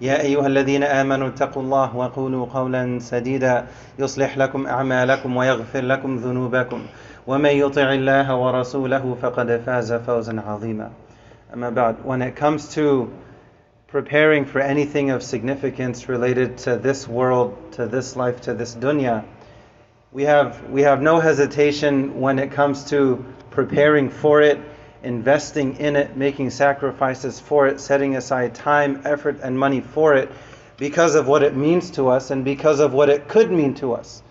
يا أيها الذين آمنوا اتقوا الله وقولوا قولا سديدا يصلح لكم أعمالكم ويغفر لكم ذنوبكم ومن يطع الله ورسوله فقد فاز فوزا عظيما أما بعد when it comes to preparing for anything of significance related to this world to this life to this dunya we have we have no hesitation when it comes to preparing for it investing in it, making sacrifices for it, setting aside time, effort, and money for it because of what it means to us and because of what it could mean to us.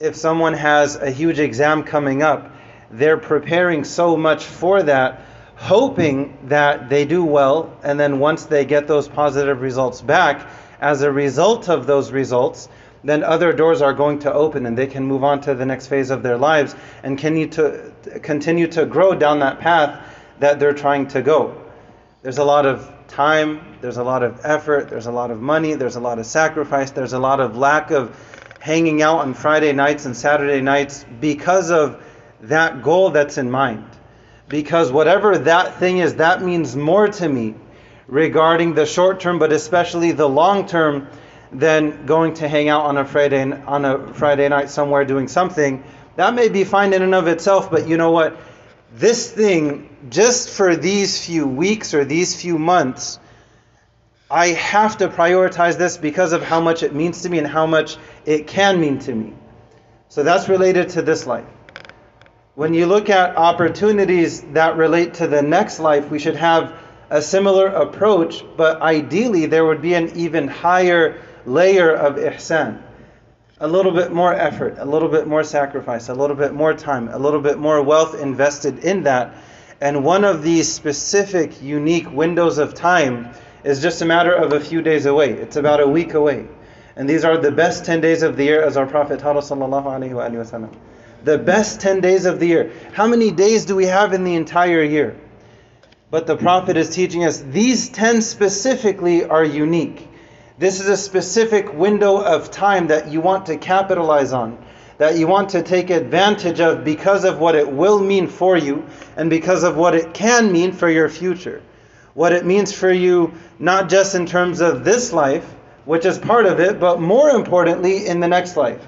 If someone has a huge exam coming up, they're preparing so much for that, hoping that they do well, and then once they get those positive results back, as a result of those results, then other doors are going to open and they can move on to the next phase of their lives and continue to continue to grow down that path that they're trying to go. There's a lot of time, there's a lot of effort, there's a lot of money, there's a lot of sacrifice, there's a lot of lack of hanging out on Friday nights and Saturday nights because of that goal that's in mind. Because whatever that thing is, that means more to me regarding the short term, but especially the long term than going to hang out on a Friday on a Friday night somewhere doing something. That may be fine in and of itself, but you know what? This thing, just for these few weeks or these few months, I have to prioritize this because of how much it means to me and how much it can mean to me. So that's related to this life. When you look at opportunities that relate to the next life, we should have a similar approach, but ideally there would be an even higher layer of ihsan. A little bit more effort, a little bit more sacrifice, a little bit more time, a little bit more wealth invested in that. And one of these specific, unique windows of time is just a matter of a few days away. It's about a week away. And these are the best 10 days of the year, as our Prophet taught us. The best 10 days of the year. How many days do we have in the entire year? But the Prophet is teaching us these 10 specifically are unique. This is a specific window of time that you want to capitalize on, that you want to take advantage of because of what it will mean for you and because of what it can mean for your future. What it means for you, not just in terms of this life, which is part of it, but more importantly, in the next life.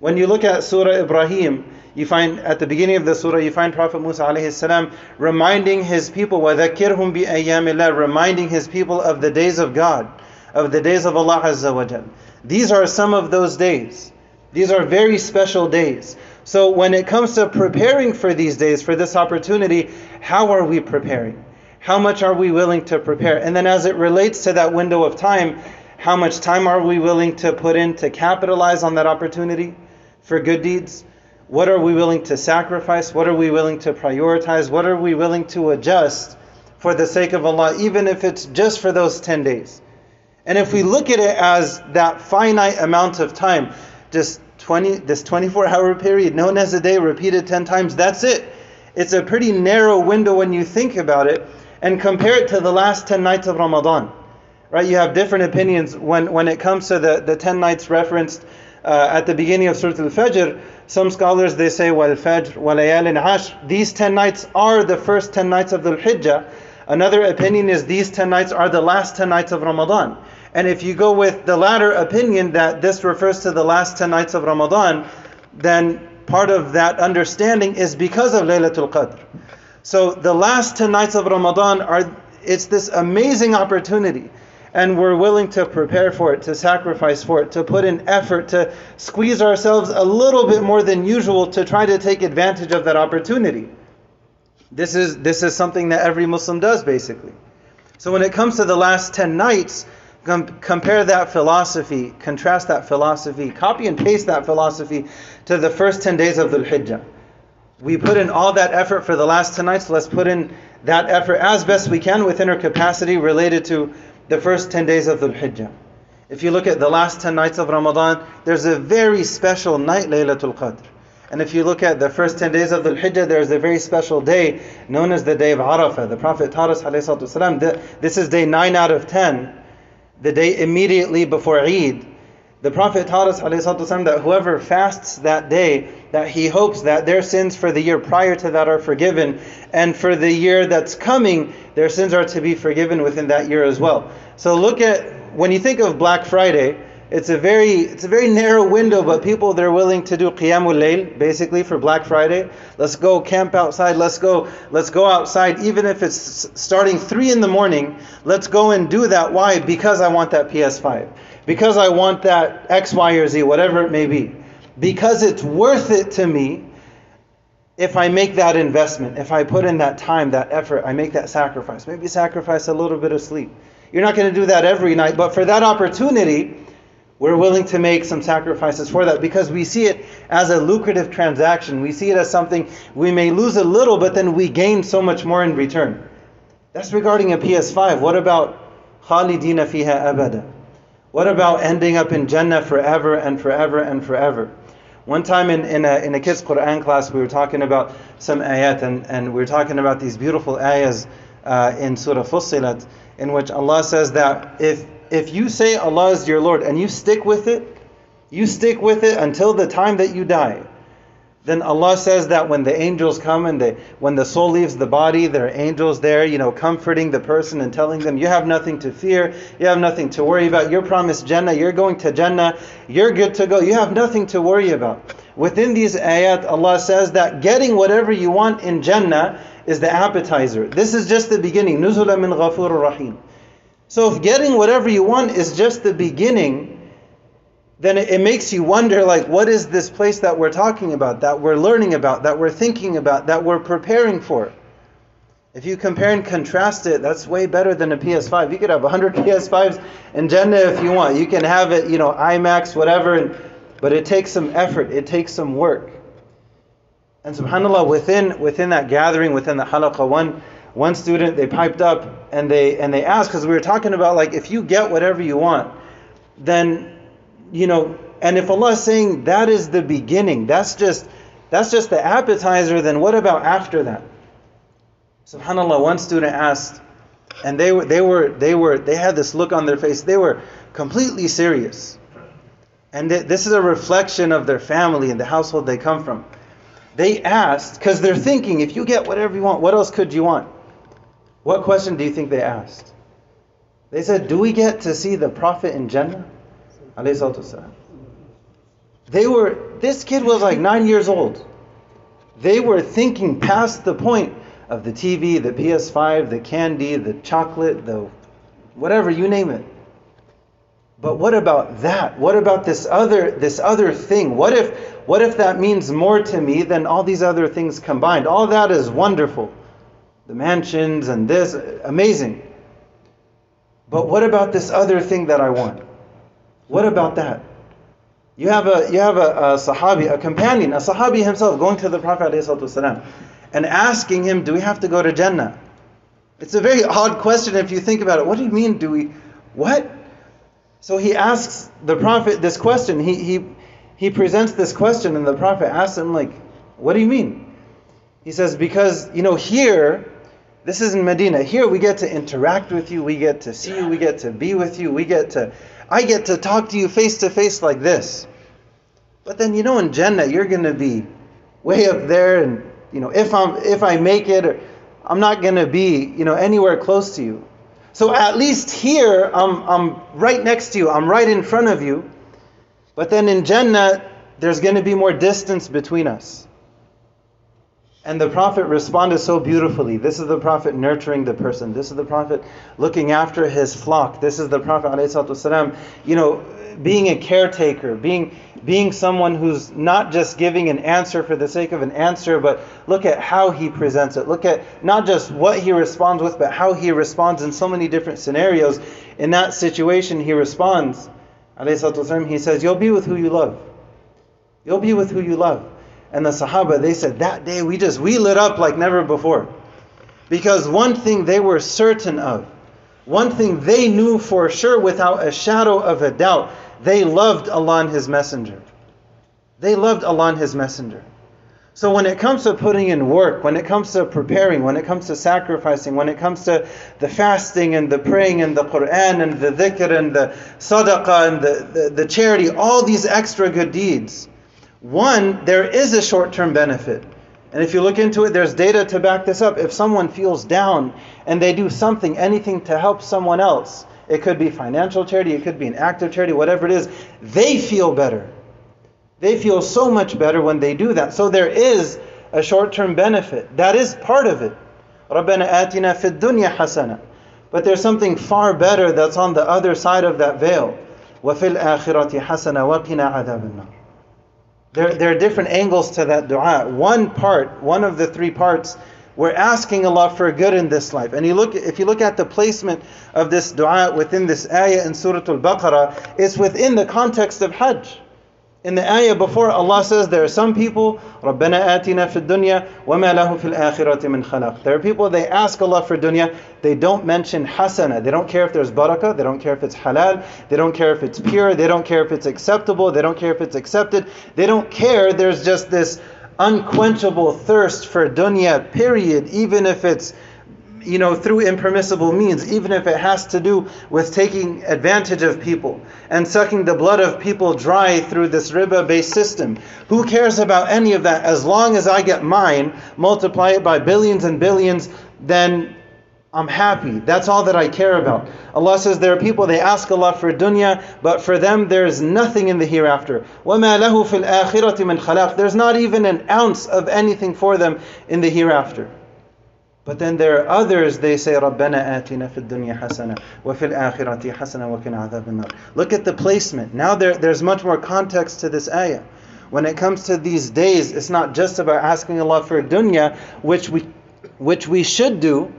When you look at Surah Ibrahim, you find at the beginning of the surah, you find Prophet Musa alayhi salam reminding his people, وَذَكِّرْهُمْ بِأَيَّامِ اللَّهِ reminding his people of the days of God of the days of Allah Azza wa Jal. These are some of those days. These are very special days. So when it comes to preparing for these days, for this opportunity, how are we preparing? How much are we willing to prepare? And then as it relates to that window of time, how much time are we willing to put in to capitalize on that opportunity for good deeds? What are we willing to sacrifice? What are we willing to prioritize? What are we willing to adjust for the sake of Allah, even if it's just for those 10 days? And if we look at it as that finite amount of time, just 20, this 24 hour period known as a day repeated 10 times, that's it. It's a pretty narrow window when you think about it and compare it to the last 10 nights of Ramadan. Right? You have different opinions when, when it comes to the, the 10 nights referenced uh, at the beginning of Surah Al-Fajr. Some scholars they say wal Fajr wal ashr. These 10 nights are the first 10 nights of Dhul Hijjah. Another opinion is these 10 nights are the last 10 nights of Ramadan. And if you go with the latter opinion that this refers to the last 10 nights of Ramadan, then part of that understanding is because of Laylatul Qadr. So the last 10 nights of Ramadan are it's this amazing opportunity and we're willing to prepare for it, to sacrifice for it, to put in effort, to squeeze ourselves a little bit more than usual to try to take advantage of that opportunity. This is this is something that every Muslim does basically. So when it comes to the last 10 nights, Com- compare that philosophy, contrast that philosophy, copy and paste that philosophy to the first 10 days of Dhul Hijjah. We put in all that effort for the last 10 nights, so let's put in that effort as best we can within our capacity related to the first 10 days of Dhul Hijjah. If you look at the last 10 nights of Ramadan, there's a very special night, Laylatul Qadr. And if you look at the first 10 days of the Hijjah, there's a very special day known as the day of Arafah. The Prophet taught us, والسلام, this is day 9 out of 10 the day immediately before Eid. The Prophet taught us والسلام, that whoever fasts that day, that he hopes that their sins for the year prior to that are forgiven, and for the year that's coming, their sins are to be forgiven within that year as well. So look at, when you think of Black Friday, it's a very it's a very narrow window, but people they're willing to do qiyamul layl basically for Black Friday. Let's go camp outside. Let's go let's go outside, even if it's starting three in the morning. Let's go and do that. Why? Because I want that PS5. Because I want that X, Y, or Z, whatever it may be. Because it's worth it to me if I make that investment, if I put in that time, that effort, I make that sacrifice. Maybe sacrifice a little bit of sleep. You're not going to do that every night, but for that opportunity, we're willing to make some sacrifices for that because we see it as a lucrative transaction. We see it as something we may lose a little, but then we gain so much more in return. That's regarding a PS5. What about Khalidina fiha abada? What about ending up in Jannah forever and forever and forever? One time in, in, a, in a kids' Quran class, we were talking about some ayat, and, and we were talking about these beautiful ayahs uh, in Surah Fussilat, in which Allah says that if if you say Allah is your Lord and you stick with it, you stick with it until the time that you die, then Allah says that when the angels come and they, when the soul leaves the body, there are angels there, you know, comforting the person and telling them, you have nothing to fear, you have nothing to worry about. You're promised Jannah, you're going to Jannah, you're good to go, you have nothing to worry about. Within these ayat, Allah says that getting whatever you want in Jannah is the appetizer. This is just the beginning. Nuzula min ghafur rahim. So if getting whatever you want is just the beginning, then it, makes you wonder like what is this place that we're talking about, that we're learning about, that we're thinking about, that we're preparing for. If you compare and contrast it, that's way better than a PS5. You could have 100 PS5s in Jannah if you want. You can have it, you know, IMAX, whatever, and, but it takes some effort, it takes some work. And subhanAllah, within, within that gathering, within the halaqah, one, one student they piped up and they and they asked because we were talking about like if you get whatever you want then you know and if allah is saying that is the beginning that's just that's just the appetizer then what about after that subhanallah one student asked and they were they were they were they had this look on their face. They were completely serious. And this is a reflection of their family and the household they come from. They asked because they're thinking if you get whatever you want what else could you want what question do you think they asked? They said, Do we get to see the Prophet in Jannah? They were, this kid was like nine years old. They were thinking past the point of the TV, the PS5, the candy, the chocolate, the whatever, you name it. But what about that? What about this other this other thing? What if what if that means more to me than all these other things combined? All that is wonderful the mansions and this, amazing. But what about this other thing that I want? What about that? You have a you have a, a Sahabi, a companion, a Sahabi himself going to the Prophet and asking him, Do we have to go to Jannah? It's a very odd question if you think about it. What do you mean, do we what? So he asks the Prophet this question. He he he presents this question and the Prophet asks him, like, what do you mean? He says, Because, you know, here this is in Medina. Here we get to interact with you, we get to see you, we get to be with you, we get to I get to talk to you face to face like this. But then you know in Jannah you're going to be way up there and you know if I'm if I make it or I'm not going to be, you know, anywhere close to you. So at least here I'm I'm right next to you. I'm right in front of you. But then in Jannah there's going to be more distance between us. And the Prophet responded so beautifully. This is the Prophet nurturing the person. This is the Prophet looking after his flock. This is the Prophet ﷺ, you know, being a caretaker, being being someone who's not just giving an answer for the sake of an answer, but look at how he presents it. Look at not just what he responds with, but how he responds in so many different scenarios. In that situation, he responds, ﷺ, he says, You'll be with who you love. You'll be with who you love and the Sahaba, they said that day we just, we lit up like never before. Because one thing they were certain of, one thing they knew for sure without a shadow of a doubt, they loved Allah and His Messenger. They loved Allah and His Messenger. So when it comes to putting in work, when it comes to preparing, when it comes to sacrificing, when it comes to the fasting and the praying and the Quran and the dhikr and the sadaqah and the, the, the charity, all these extra good deeds, one, there is a short term benefit. And if you look into it, there's data to back this up. If someone feels down and they do something, anything to help someone else, it could be financial charity, it could be an act of charity, whatever it is, they feel better. They feel so much better when they do that. So there is a short term benefit. That is part of it. رَبَّنَا آتِنَا فِي الدُّنْيَا حَسَنًا But there's something far better that's on the other side of that veil. وَفِي الْآخِرَةِ حَسَنًا وَقِنَا عَذَابَ النَّارِ there, there are different angles to that dua. One part, one of the three parts, we're asking Allah for good in this life. And you look, if you look at the placement of this dua within this ayah in Surah Al-Baqarah, it's within the context of Hajj In the ayah before, Allah says there are some people, رَبَّنَا آتِنَا فِي الدُّنْيَا وَمَا لَهُ فِي الْآخِرَةِ مِنْ خَلَقٍ There are people, they ask Allah for dunya, they don't mention hasana. They don't care if there's barakah, they don't care if it's halal, they don't care if it's pure, they don't care if it's acceptable, they don't care if it's accepted. They don't care, there's just this unquenchable thirst for dunya, period, even if it's you know, through impermissible means, even if it has to do with taking advantage of people and sucking the blood of people dry through this riba based system. Who cares about any of that? As long as I get mine, multiply it by billions and billions, then I'm happy. That's all that I care about. Allah says there are people, they ask Allah for dunya, but for them there's nothing in the hereafter. وَمَا لَهُ فِي الْآخِرَةِ مِنْ خَلَاقٍ There's not even an ounce of anything for them in the hereafter. But then there are others, they say, رَبَّنَا آتِنَا فِي الدُّنْيَا حَسَنَةً وَفِي الْآخِرَةِ حَسَنَةً وَقِنَا عَذَابَ النَّارِ Look at the placement. Now there, there's much more context to this ayah. When it comes to these days, it's not just about asking Allah for dunya, which we, which we should do,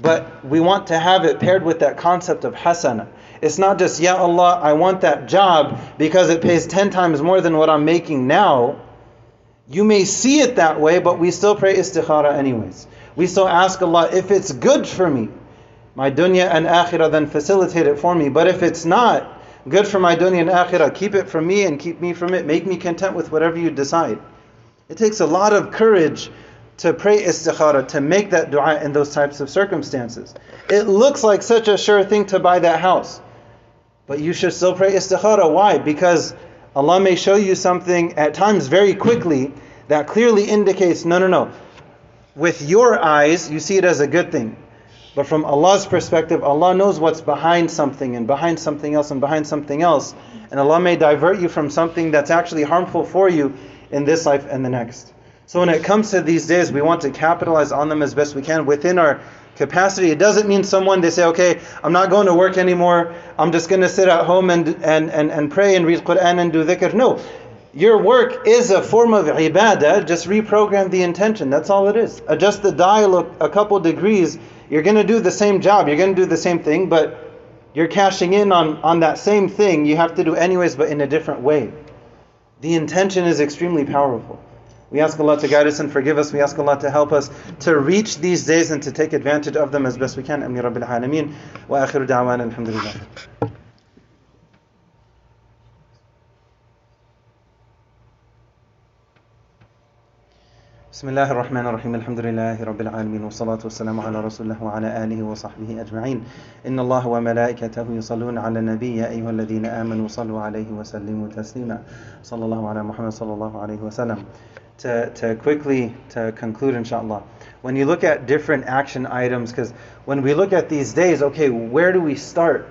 but we want to have it paired with that concept of hasana. It's not just, Ya Allah, I want that job because it pays 10 times more than what I'm making now. You may see it that way, but we still pray istikhara anyways. We still ask Allah, if it's good for me, my dunya and akhirah, then facilitate it for me. But if it's not good for my dunya and akhirah, keep it from me and keep me from it. Make me content with whatever you decide. It takes a lot of courage to pray istikhara, to make that dua in those types of circumstances. It looks like such a sure thing to buy that house. But you should still pray istikhara. Why? Because Allah may show you something at times very quickly that clearly indicates no, no, no with your eyes, you see it as a good thing. But from Allah's perspective, Allah knows what's behind something and behind something else and behind something else. And Allah may divert you from something that's actually harmful for you in this life and the next. So when it comes to these days, we want to capitalize on them as best we can within our capacity. It doesn't mean someone they say, okay, I'm not going to work anymore. I'm just going to sit at home and, and, and, and pray and read Quran and do dhikr. No, your work is a form of ibadah, just reprogram the intention. That's all it is. Adjust the dial a couple degrees. You're going to do the same job. You're going to do the same thing, but you're cashing in on, on that same thing you have to do anyways, but in a different way. The intention is extremely powerful. We ask Allah to guide us and forgive us. We ask Allah to help us to reach these days and to take advantage of them as best we can. Ameen Rabbil Alameen. Wa akhiru da'wana alhamdulillah. بسم الله الرحمن الرحيم الحمد لله رب العالمين والصلاة والسلام على رسول الله وعلى آله وصحبه أجمعين إن الله وملائكته يصلون على النبي يا أيها الذين آمنوا صلوا عليه وسلموا تسليما صلى الله على محمد صلى الله عليه وسلم to, to quickly to conclude inshallah when you look at different action items because when we look at these days okay where do we start?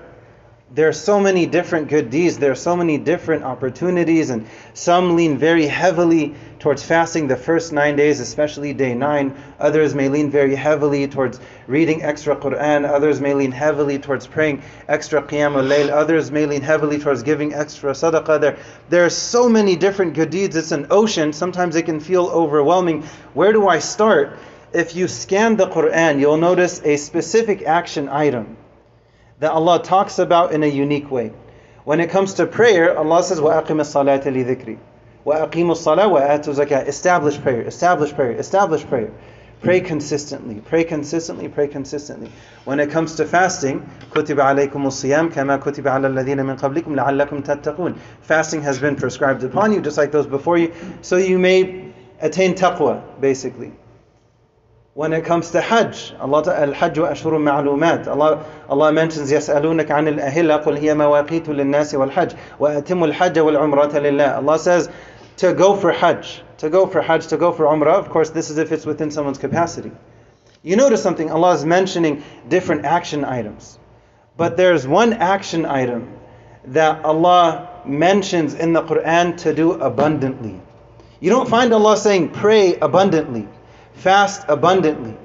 There are so many different good deeds, there are so many different opportunities, and some lean very heavily towards fasting the first nine days, especially day nine. Others may lean very heavily towards reading extra Quran. Others may lean heavily towards praying extra Qiyam al Layl. Others may lean heavily towards giving extra sadaqah. There, there are so many different good deeds. It's an ocean. Sometimes it can feel overwhelming. Where do I start? If you scan the Quran, you'll notice a specific action item that Allah talks about in a unique way. When it comes to prayer, Allah says, وَأَقِمِ الصَّلَاةَ لِذِكْرِ وَأَقِيمُوا الصَّلَاةَ وَآتُوا زَكَاةَ Establish prayer, establish prayer, establish prayer. Pray consistently, pray consistently, pray consistently. When it comes to fasting, كُتِبَ عَلَيْكُمُ الصِّيَامُ كَمَا كُتِبَ عَلَى الَّذِينَ مِنْ قَبْلِكُمْ لَعَلَّكُمْ تَتَّقُونَ Fasting has been prescribed upon you, just like those before you, so you may attain taqwa, basically. when it comes to Hajj. Allah Al-Hajj Ashuru Ma'lumat. Allah Allah mentions Yas'alunaka 'anil ahilla qul hiya mawaqitu lin-nasi wal-hajj wa atimul al-hajj wal-umrata lillah. Allah says to go for Hajj, to go for Hajj, to go for Umrah. Of course, this is if it's within someone's capacity. You notice something Allah is mentioning different action items. But there's one action item that Allah mentions in the Quran to do abundantly. You don't find Allah saying pray abundantly. fast abundantly,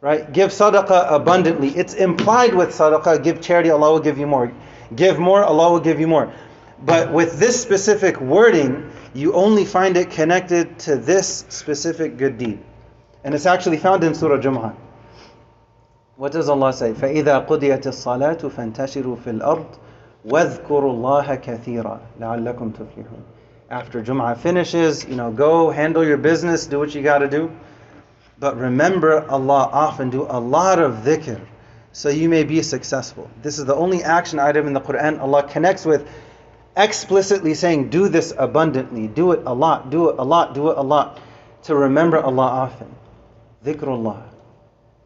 right? Give sadaqah abundantly. It's implied with sadaqah, give charity, Allah will give you more. Give more, Allah will give you more. But with this specific wording, you only find it connected to this specific good deed. And it's actually found in Surah Jum'ah. What does Allah say? فَإِذَا قُضِيَتِ الصَّلَاةُ فَانْتَشِرُوا فِي الْأَرْضِ وَاذْكُرُوا اللَّهَ كَثِيرًا لَعَلَّكُمْ تُفْلِحُونَ After Jum'ah finishes, you know, go handle your business, do what you got to do. But remember Allah often, do a lot of dhikr so you may be successful. This is the only action item in the Quran Allah connects with explicitly saying, do this abundantly, do it a lot, do it a lot, do it a lot, to remember Allah often. Dhikrullah.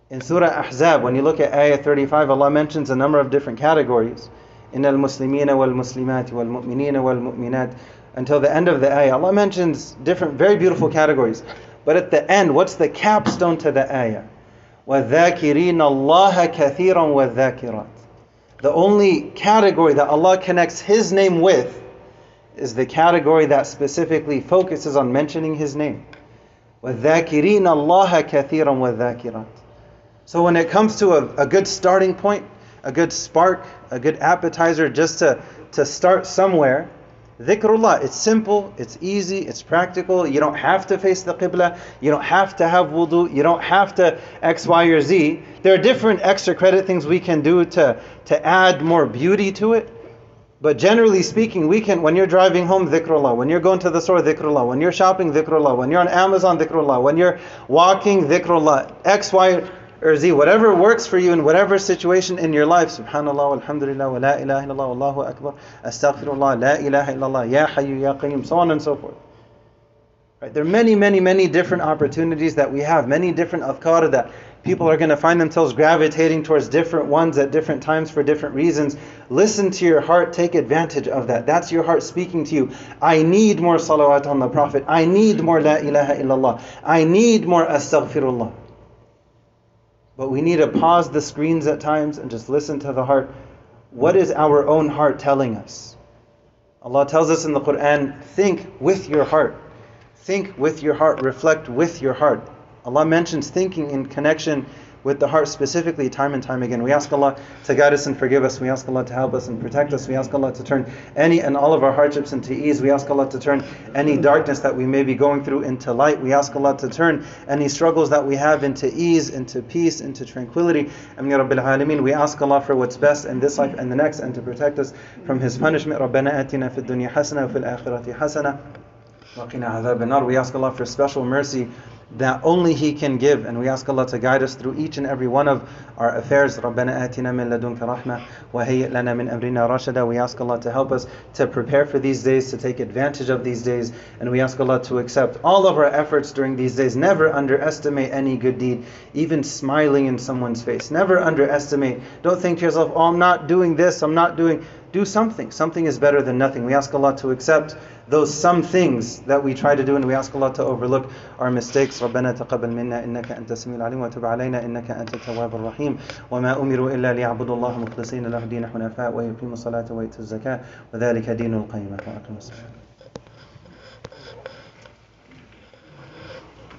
In Surah Ahzab, when you look at Ayah 35, Allah mentions a number of different categories. In al Muslimina wal Muslimat wal Mu'minina wal Mu'minat. Until the end of the ayah, Allah mentions different, very beautiful categories. But at the end, what's the capstone to the ayah? وَالذَّاكِرِينَ اللَّهَ كَثِيرًا وَالذَّاكِرَاتِ The only category that Allah connects His name with is the category that specifically focuses on mentioning His name. وَالذَّاكِرِينَ اللَّهَ كَثِيرًا وَالذَّاكِرَاتِ So when it comes to a, a good starting point, a good spark, a good appetizer just to, to start somewhere, Dhikrullah, it's simple, it's easy, it's practical. You don't have to face the Qibla, you don't have to have wudu, you don't have to X, Y, or Z. There are different extra credit things we can do to, to add more beauty to it. But generally speaking, we can, when you're driving home, dhikrullah. When you're going to the store, dhikrullah. When you're shopping, dhikrullah. When you're on Amazon, dhikrullah. When you're walking, dhikrullah. X, Y, or Z, whatever works for you in whatever situation in your life. Subhanallah, alhamdulillah, wa la ilaha illallah, Allahu akbar, astaghfirullah, la ilaha illallah, ya hayyu ya qayyum, so on and so forth. Right? There are many, many, many different opportunities that we have, many different adhkar that people are going to find themselves gravitating towards different ones at different times for different reasons. Listen to your heart, take advantage of that. That's your heart speaking to you. I need more salawat on the Prophet. I need more la ilaha illallah. I need more astaghfirullah. But we need to pause the screens at times and just listen to the heart. What is our own heart telling us? Allah tells us in the Quran, think with your heart. Think with your heart, reflect with your heart. Allah mentions thinking in connection with the heart specifically time and time again. We ask Allah to guide us and forgive us. We ask Allah to help us and protect us. We ask Allah to turn any and all of our hardships into ease. We ask Allah to turn any darkness that we may be going through into light. We ask Allah to turn any struggles that we have into ease, into peace, into tranquility. Ameen Rabbil Alameen. We ask Allah for what's best in this life and the next and to protect us from His punishment. ربنا آتنا في الدنيا حسنة وفي الآخرة وقنا عذاب النار. We ask Allah for special mercy that only He can give. And we ask Allah to guide us through each and every one of our affairs. رَبَّنَا آتِنَا مِن لَدُنْكَ رَحْمَةً وَهَيِّئْ لَنَا مِنْ أَمْرِنَا رَشَدًا We ask Allah to help us to prepare for these days, to take advantage of these days. And we ask Allah to accept all of our efforts during these days. Never underestimate any good deed, even smiling in someone's face. Never underestimate. Don't think to yourself, oh, I'm not doing this, I'm not doing do something. Something is better than nothing. We ask Allah to accept those some things that we try to do and we ask Allah to overlook our mistakes. ربنا تقبل منا إنك أنت السميع العليم وتب علينا إنك أنت التواب الرحيم وما أمروا إلا ليعبدوا الله مخلصين له الدين حنفاء ويقيموا الصلاة ويؤتوا الزكاة وذلك دين القيمة وأقيموا الصلاة